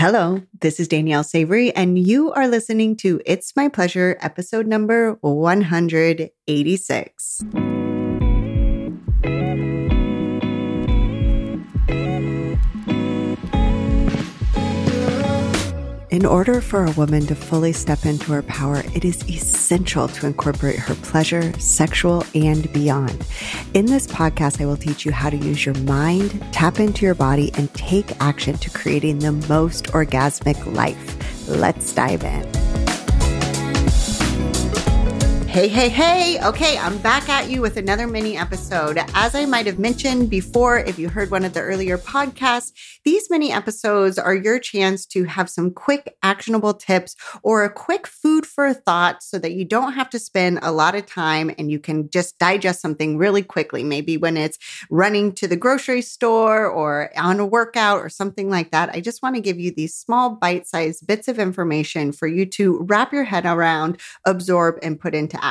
Hello, this is Danielle Savory, and you are listening to It's My Pleasure, episode number 186. In order for a woman to fully step into her power, it is essential to incorporate her pleasure, sexual, and beyond. In this podcast, I will teach you how to use your mind, tap into your body, and take action to creating the most orgasmic life. Let's dive in. Hey, hey, hey. Okay, I'm back at you with another mini episode. As I might have mentioned before, if you heard one of the earlier podcasts, these mini episodes are your chance to have some quick, actionable tips or a quick food for thought so that you don't have to spend a lot of time and you can just digest something really quickly. Maybe when it's running to the grocery store or on a workout or something like that. I just want to give you these small, bite sized bits of information for you to wrap your head around, absorb, and put into action.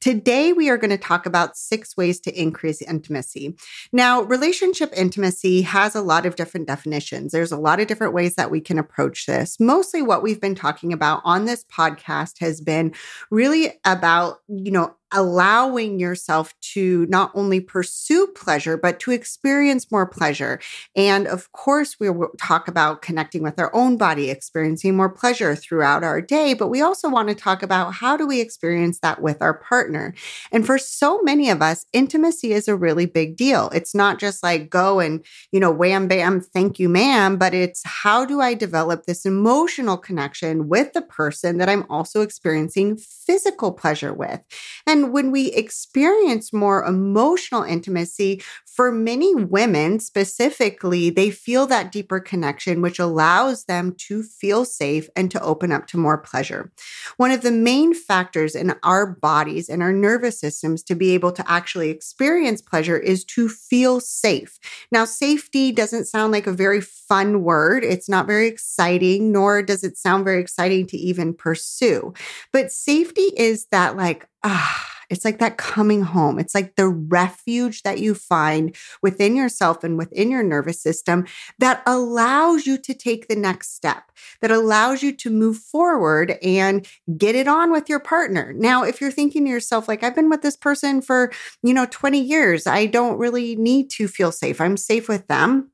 Today, we are going to talk about six ways to increase intimacy. Now, relationship intimacy has a lot of different definitions. There's a lot of different ways that we can approach this. Mostly what we've been talking about on this podcast has been really about, you know, allowing yourself to not only pursue pleasure, but to experience more pleasure. And of course, we will talk about connecting with our own body, experiencing more pleasure throughout our day. But we also want to talk about how do we experience that with our partner. And for so many of us, intimacy is a really big deal. It's not just like go and, you know, wham, bam, thank you, ma'am, but it's how do I develop this emotional connection with the person that I'm also experiencing physical pleasure with? And when we experience more emotional intimacy, for many women specifically, they feel that deeper connection, which allows them to feel safe and to open up to more pleasure. One of the main factors in our bodies and our nervous systems to be able to actually experience pleasure is to feel safe. Now, safety doesn't sound like a very fun word. It's not very exciting, nor does it sound very exciting to even pursue. But safety is that, like, ah, it's like that coming home. It's like the refuge that you find within yourself and within your nervous system that allows you to take the next step, that allows you to move forward and get it on with your partner. Now, if you're thinking to yourself, like, I've been with this person for, you know, 20 years, I don't really need to feel safe. I'm safe with them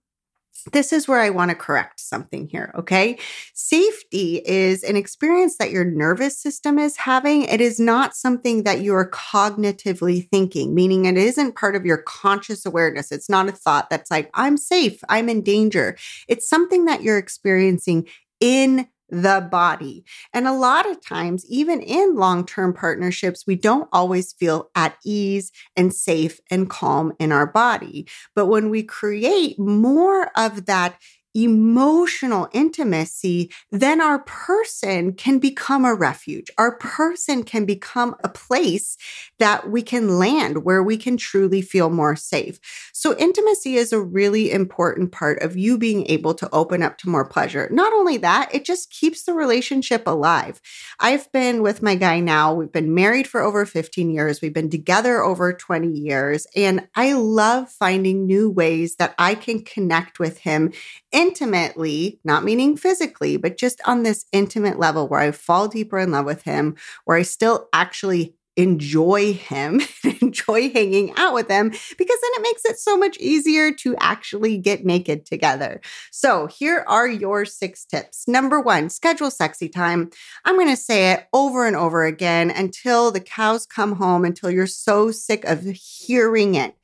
this is where I want to correct something here. Okay. Safety is an experience that your nervous system is having. It is not something that you are cognitively thinking, meaning it isn't part of your conscious awareness. It's not a thought that's like, I'm safe, I'm in danger. It's something that you're experiencing in the body. And a lot of times, even in long term partnerships, we don't always feel at ease and safe and calm in our body. But when we create more of that emotional intimacy, then our person can become a refuge. Our person can become a place that we can land where we can truly feel more safe. So, intimacy is a really important part of you being able to open up to more pleasure. Not only that, it just keeps the relationship alive. I've been with my guy now, we've been married for over 15 years, we've been together over 20 years, and I love finding new ways that I can connect with him intimately, not meaning physically, but just on this intimate level where I fall deeper in love with him, where I still actually enjoy him, enjoy hanging out with him, because then it makes it so much easier to actually get naked together. So here are your six tips. Number one, schedule sexy time. I'm going to say it over and over again until the cows come home, until you're so sick of hearing it.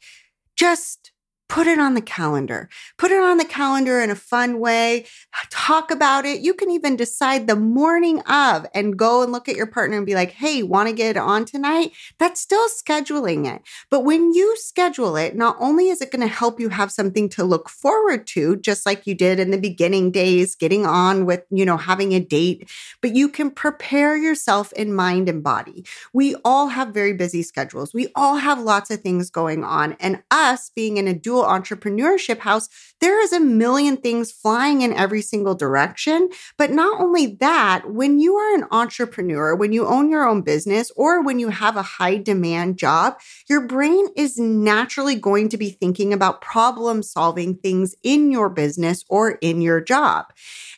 Just put it on the calendar. Put it on the calendar in a fun way. Talk about it. You can even decide the morning of and go and look at your partner and be like, hey, want to get it on tonight? That's still scheduling it. But when you schedule it, not only is it going to help you have something to look forward to, just like you did in the beginning days, getting on with, you know, having a date, but you can prepare yourself in mind and body. We all have very busy schedules. We all have lots of things going on. And us being in a dual entrepreneurship house, there is a million things flying in every single direction. But not only that, when you are an entrepreneur, when you own your own business, or when you have a high demand job, your brain is naturally going to be thinking about problem solving things in your business or in your job.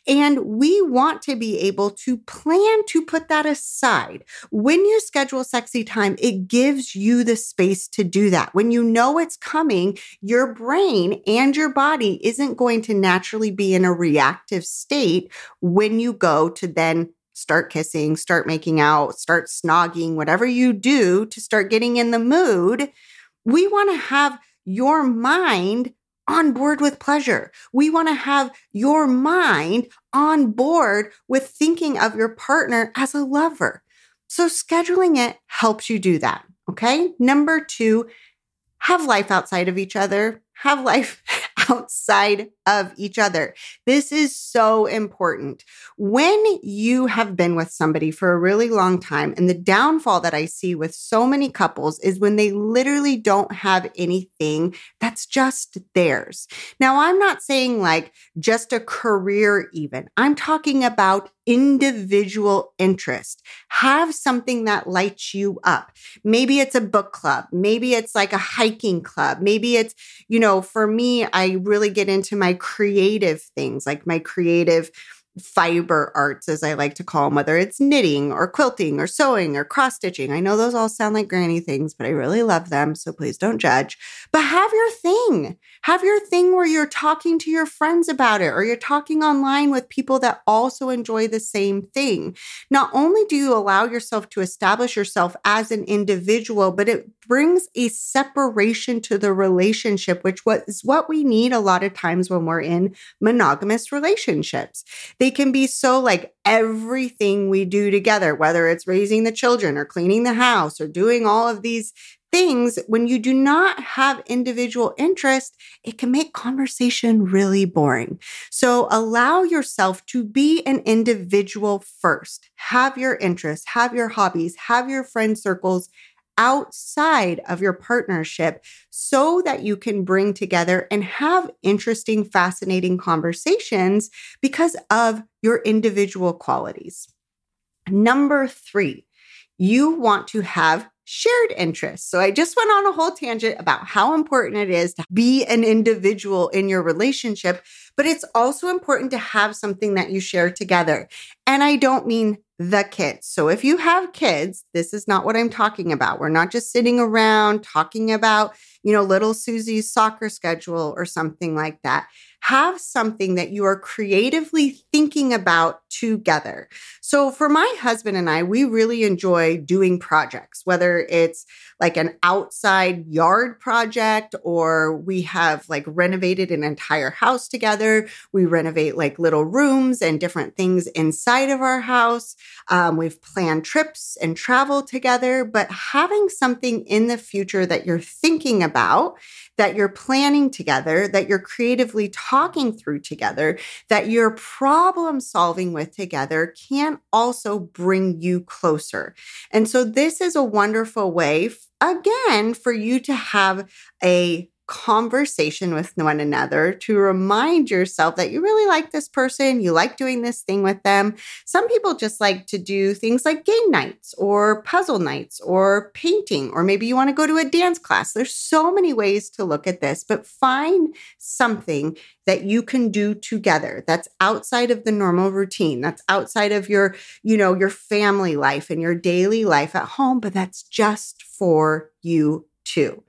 And we want to be able to plan to put that aside. When you schedule sexy time, it gives you the space to do that. When you know it's coming, your brain and your body isn't going to naturally be in a reactive state when you go to then start kissing, start making out, start snogging, whatever you do to start getting in the mood. We want to have your mind on board with pleasure. We want to have your mind on board with thinking of your partner as a lover. So scheduling it helps you do that. Okay. Number two, have life outside of each other. Have life outside of each other. This is so important. When you have been with somebody for a really long time, and the downfall that I see with so many couples is when they literally don't have anything that's just theirs. Now, I'm not saying like just a career, even. I'm talking about individual interest. Have something that lights you up. Maybe it's a book club. Maybe it's like a hiking club. Maybe it's, you know, for me, I really get into creative things, like my creative fiber arts, as I like to call them, whether it's knitting or quilting or sewing or cross stitching. I know those all sound like granny things, but I really love them. So please don't judge. But have your thing. Have your thing where you're talking to your friends about it or you're talking online with people that also enjoy the same thing. Not only do you allow yourself to establish yourself as an individual, but it brings a separation to the relationship, which is what we need a lot of times when we're in monogamous relationships. They can be so like everything we do together, whether it's raising the children or cleaning the house or doing all of these things, when you do not have individual interest, it can make conversation really boring. So allow yourself to be an individual first. Have your interests, have your hobbies, have your friend circles, outside of your partnership so that you can bring together and have interesting, fascinating conversations because of your individual qualities. Number three, you want to have shared interests. So I just went on a whole tangent about how important it is to be an individual in your relationship, but it's also important to have something that you share together. And I don't mean the kids. So if you have kids, this is not what I'm talking about. We're not just sitting around talking about, you know, little Susie's soccer schedule or something like that have something that you are creatively thinking about together. So, for my husband and I, we really enjoy doing projects, whether it's like an outside yard project or we have like renovated an entire house together. We renovate like little rooms and different things inside of our house. Um, we've planned trips and travel together, but having something in the future that you're thinking about that you're planning together, that you're creatively talking through together, that you're problem solving with together can also bring you closer. And so this is a wonderful way, again, for you to have a conversation with one another to remind yourself that you really like this person, you like doing this thing with them. Some people just like to do things like game nights or puzzle nights or painting, or maybe you want to go to a dance class. There's so many ways to look at this, but find something that you can do together that's outside of the normal routine that's outside of your you know your family life and your daily life at home but that's just for you too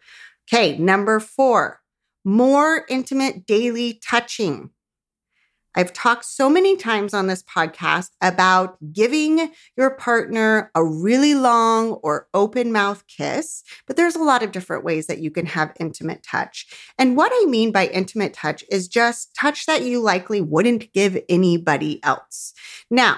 Okay, number four, more intimate daily touching. I've talked so many times on this podcast about giving your partner a really long or open mouth kiss, but there's a lot of different ways that you can have intimate touch. And what I mean by intimate touch is just touch that you likely wouldn't give anybody else. Now,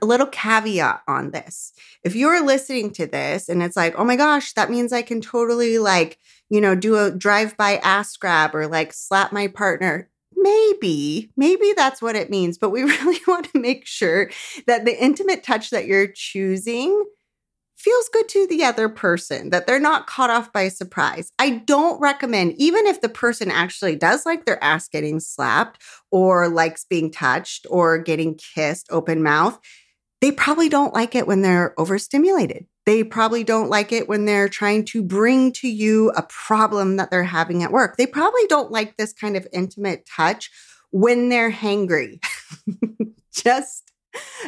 a little caveat on this. If you're listening to this and it's like, oh my gosh, that means I can totally like, you know, do a drive by ass grab or like slap my partner. Maybe, maybe that's what it means. But we really want to make sure that the intimate touch that you're choosing feels good to the other person, that they're not caught off by surprise. I don't recommend, even if the person actually does like their ass getting slapped or likes being touched or getting kissed open mouth, they probably don't like it when they're overstimulated. They probably don't like it when they're trying to bring to you a problem that they're having at work. They probably don't like this kind of intimate touch when they're hangry. Just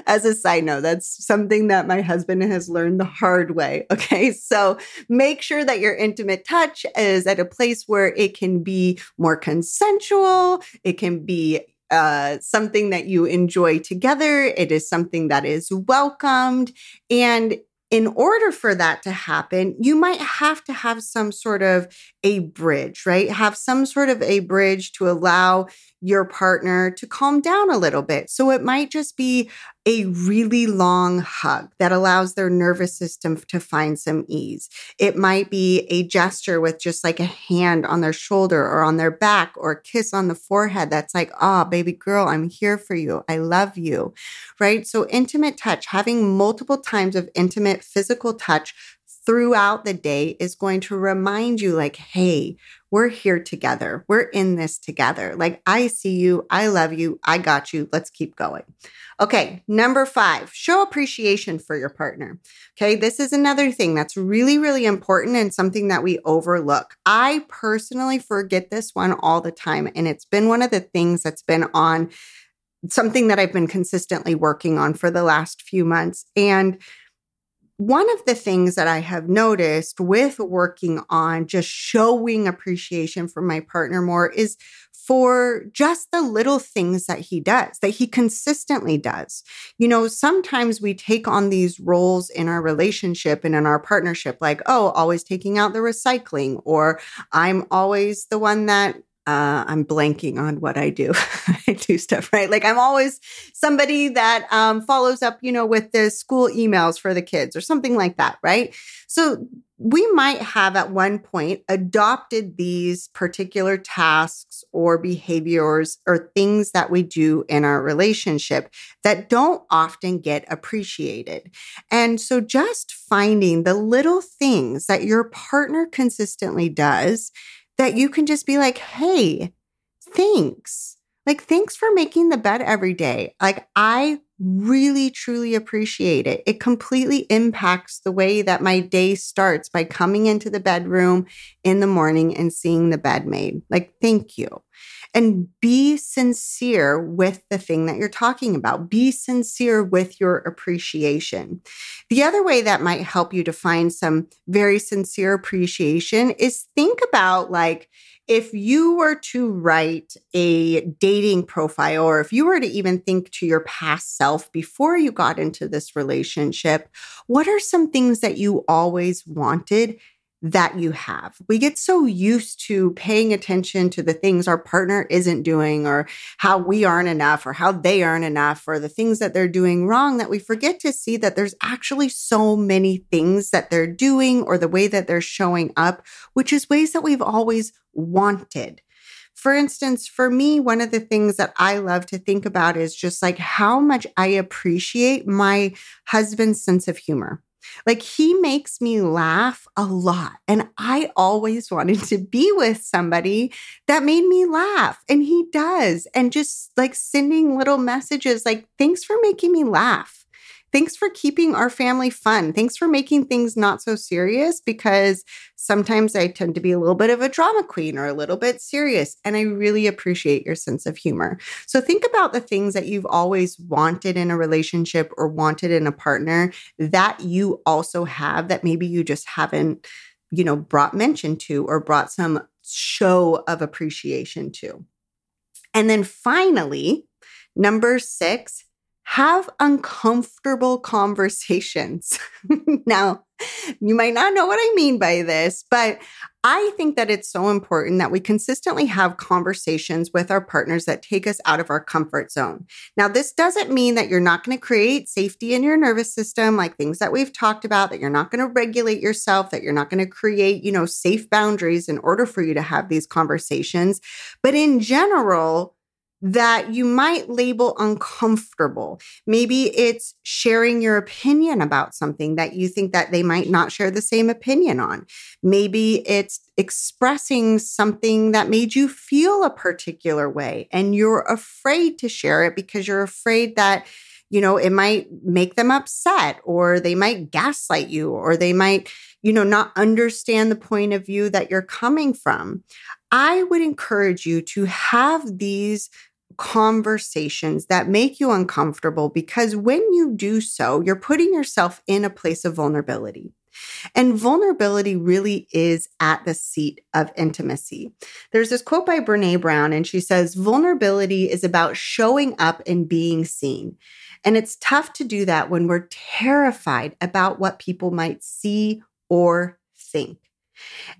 as a side note, that's something that my husband has learned the hard way. Okay. So make sure that your intimate touch is at a place where it can be more consensual. It can be uh, something that you enjoy together. It is something that is welcomed. And in order for that to happen, you might have to have some sort of a bridge, right? Have some sort of a bridge to allow your partner to calm down a little bit. So it might just be a really long hug that allows their nervous system to find some ease. It might be a gesture with just like a hand on their shoulder or on their back or a kiss on the forehead that's like, ah, oh, baby girl, I'm here for you. I love you. Right. So intimate touch, having multiple times of intimate physical touch throughout the day is going to remind you, like, hey, we're here together. We're in this together. Like, I see you. I love you. I got you. Let's keep going. Okay. Number five, show appreciation for your partner. Okay. This is another thing that's really, really important and something that we overlook. I personally forget this one all the time. And it's been one of the things that's been on something that I've been consistently working on for the last few months. And one of the things that I have noticed with working on just showing appreciation for my partner more is for just the little things that he does, that he consistently does. You know, sometimes we take on these roles in our relationship and in our partnership, like, oh, always taking out the recycling, or I'm always the one that uh, I'm blanking on what I do. I do stuff, right? Like I'm always somebody that um, follows up, you know, with the school emails for the kids or something like that, right? So we might have at one point adopted these particular tasks or behaviors or things that we do in our relationship that don't often get appreciated. And so just finding the little things that your partner consistently does that you can just be like, hey, thanks. Like, thanks for making the bed every day. Like, I really, truly appreciate it. It completely impacts the way that my day starts by coming into the bedroom in the morning and seeing the bed made. Like, thank you. And be sincere with the thing that you're talking about. Be sincere with your appreciation. The other way that might help you to find some very sincere appreciation is think about like, if you were to write a dating profile, or if you were to even think to your past self before you got into this relationship, what are some things that you always wanted that you have. We get so used to paying attention to the things our partner isn't doing or how we aren't enough or how they aren't enough or the things that they're doing wrong that we forget to see that there's actually so many things that they're doing or the way that they're showing up, which is ways that we've always wanted. For instance, for me, one of the things that I love to think about is just like how much I appreciate my husband's sense of humor. Like he makes me laugh a lot. And I always wanted to be with somebody that made me laugh. And he does. And just like sending little messages like, thanks for making me laugh. Thanks for keeping our family fun. Thanks for making things not so serious because sometimes I tend to be a little bit of a drama queen or a little bit serious. And I really appreciate your sense of humor. So think about the things that you've always wanted in a relationship or wanted in a partner that you also have that maybe you just haven't, you know, brought mention to or brought some show of appreciation to. And then finally, number six, have uncomfortable conversations. now, you might not know what I mean by this, but I think that it's so important that we consistently have conversations with our partners that take us out of our comfort zone. Now, this doesn't mean that you're not going to create safety in your nervous system, like things that we've talked about, that you're not going to regulate yourself, that you're not going to create, you know, safe boundaries in order for you to have these conversations. But in general, that you might label uncomfortable. Maybe it's sharing your opinion about something that you think that they might not share the same opinion on. Maybe it's expressing something that made you feel a particular way and you're afraid to share it because you're afraid that you know, it might make them upset or they might gaslight you or they might, you know, not understand the point of view that you're coming from. I would encourage you to have these conversations that make you uncomfortable because when you do so, you're putting yourself in a place of vulnerability. And vulnerability really is at the seat of intimacy. There's this quote by Brene Brown, and she says, Vulnerability is about showing up and being seen. And it's tough to do that when we're terrified about what people might see or think.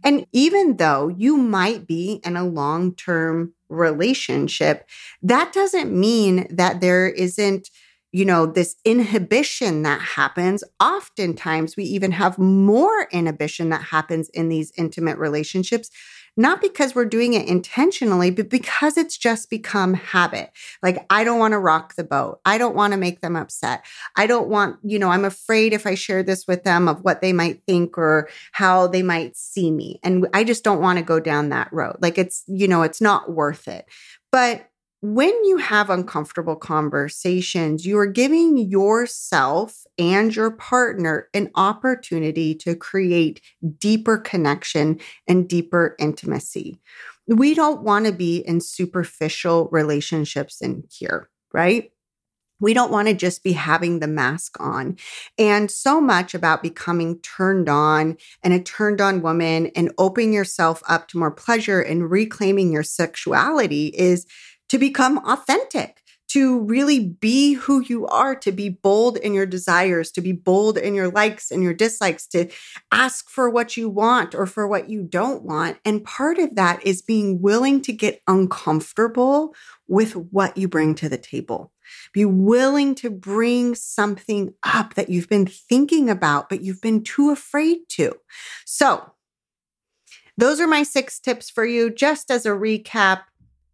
And even though you might be in a long term relationship, that doesn't mean that there isn't, you know, this inhibition that happens. Oftentimes, we even have more inhibition that happens in these intimate relationships not because we're doing it intentionally, but because it's just become habit. Like, I don't want to rock the boat. I don't want to make them upset. I don't want, you know, I'm afraid if I share this with them of what they might think or how they might see me. And I just don't want to go down that road. Like, it's, you know, it's not worth it. But when you have uncomfortable conversations, you are giving yourself and your partner an opportunity to create deeper connection and deeper intimacy. We don't want to be in superficial relationships in here, right? We don't want to just be having the mask on. And so much about becoming turned on and a turned on woman and opening yourself up to more pleasure and reclaiming your sexuality is to become authentic, to really be who you are, to be bold in your desires, to be bold in your likes and your dislikes, to ask for what you want or for what you don't want. And part of that is being willing to get uncomfortable with what you bring to the table. Be willing to bring something up that you've been thinking about, but you've been too afraid to. So, those are my six tips for you. Just as a recap,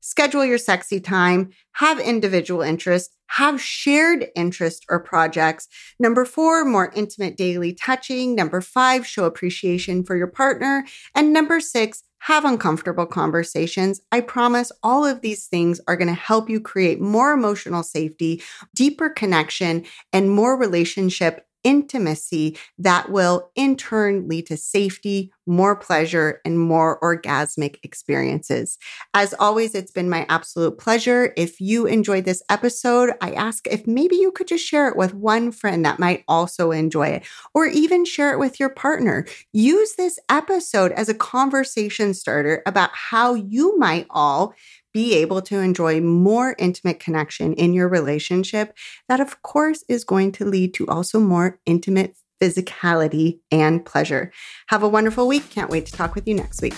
schedule your sexy time, have individual interest, have shared interest or projects. Number four, more intimate daily touching. Number five, show appreciation for your partner. And number six, have uncomfortable conversations. I promise all of these things are going to help you create more emotional safety, deeper connection, and more relationship intimacy that will in turn lead to safety, more pleasure, and more orgasmic experiences. As always, it's been my absolute pleasure. If you enjoyed this episode, I ask if maybe you could just share it with one friend that might also enjoy it, or even share it with your partner. Use this episode as a conversation starter about how you might all be able to enjoy more intimate connection in your relationship, that of course is going to lead to also more intimate physicality and pleasure. Have a wonderful week. Can't wait to talk with you next week.